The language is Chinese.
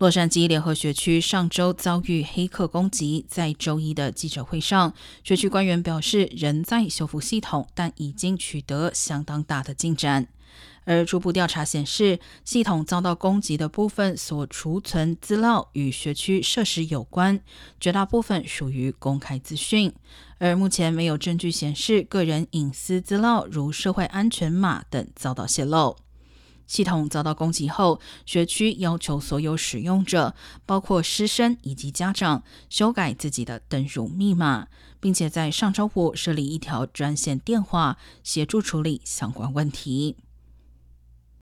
洛杉矶联合学区上周遭遇黑客攻击，在周一的记者会上，学区官员表示仍在修复系统，但已经取得相当大的进展。而初步调查显示，系统遭到攻击的部分所储存资料与学区设施有关，绝大部分属于公开资讯。而目前没有证据显示个人隐私资料如社会安全码等遭到泄露。系统遭到攻击后，学区要求所有使用者，包括师生以及家长，修改自己的登入密码，并且在上周五设立一条专线电话，协助处理相关问题。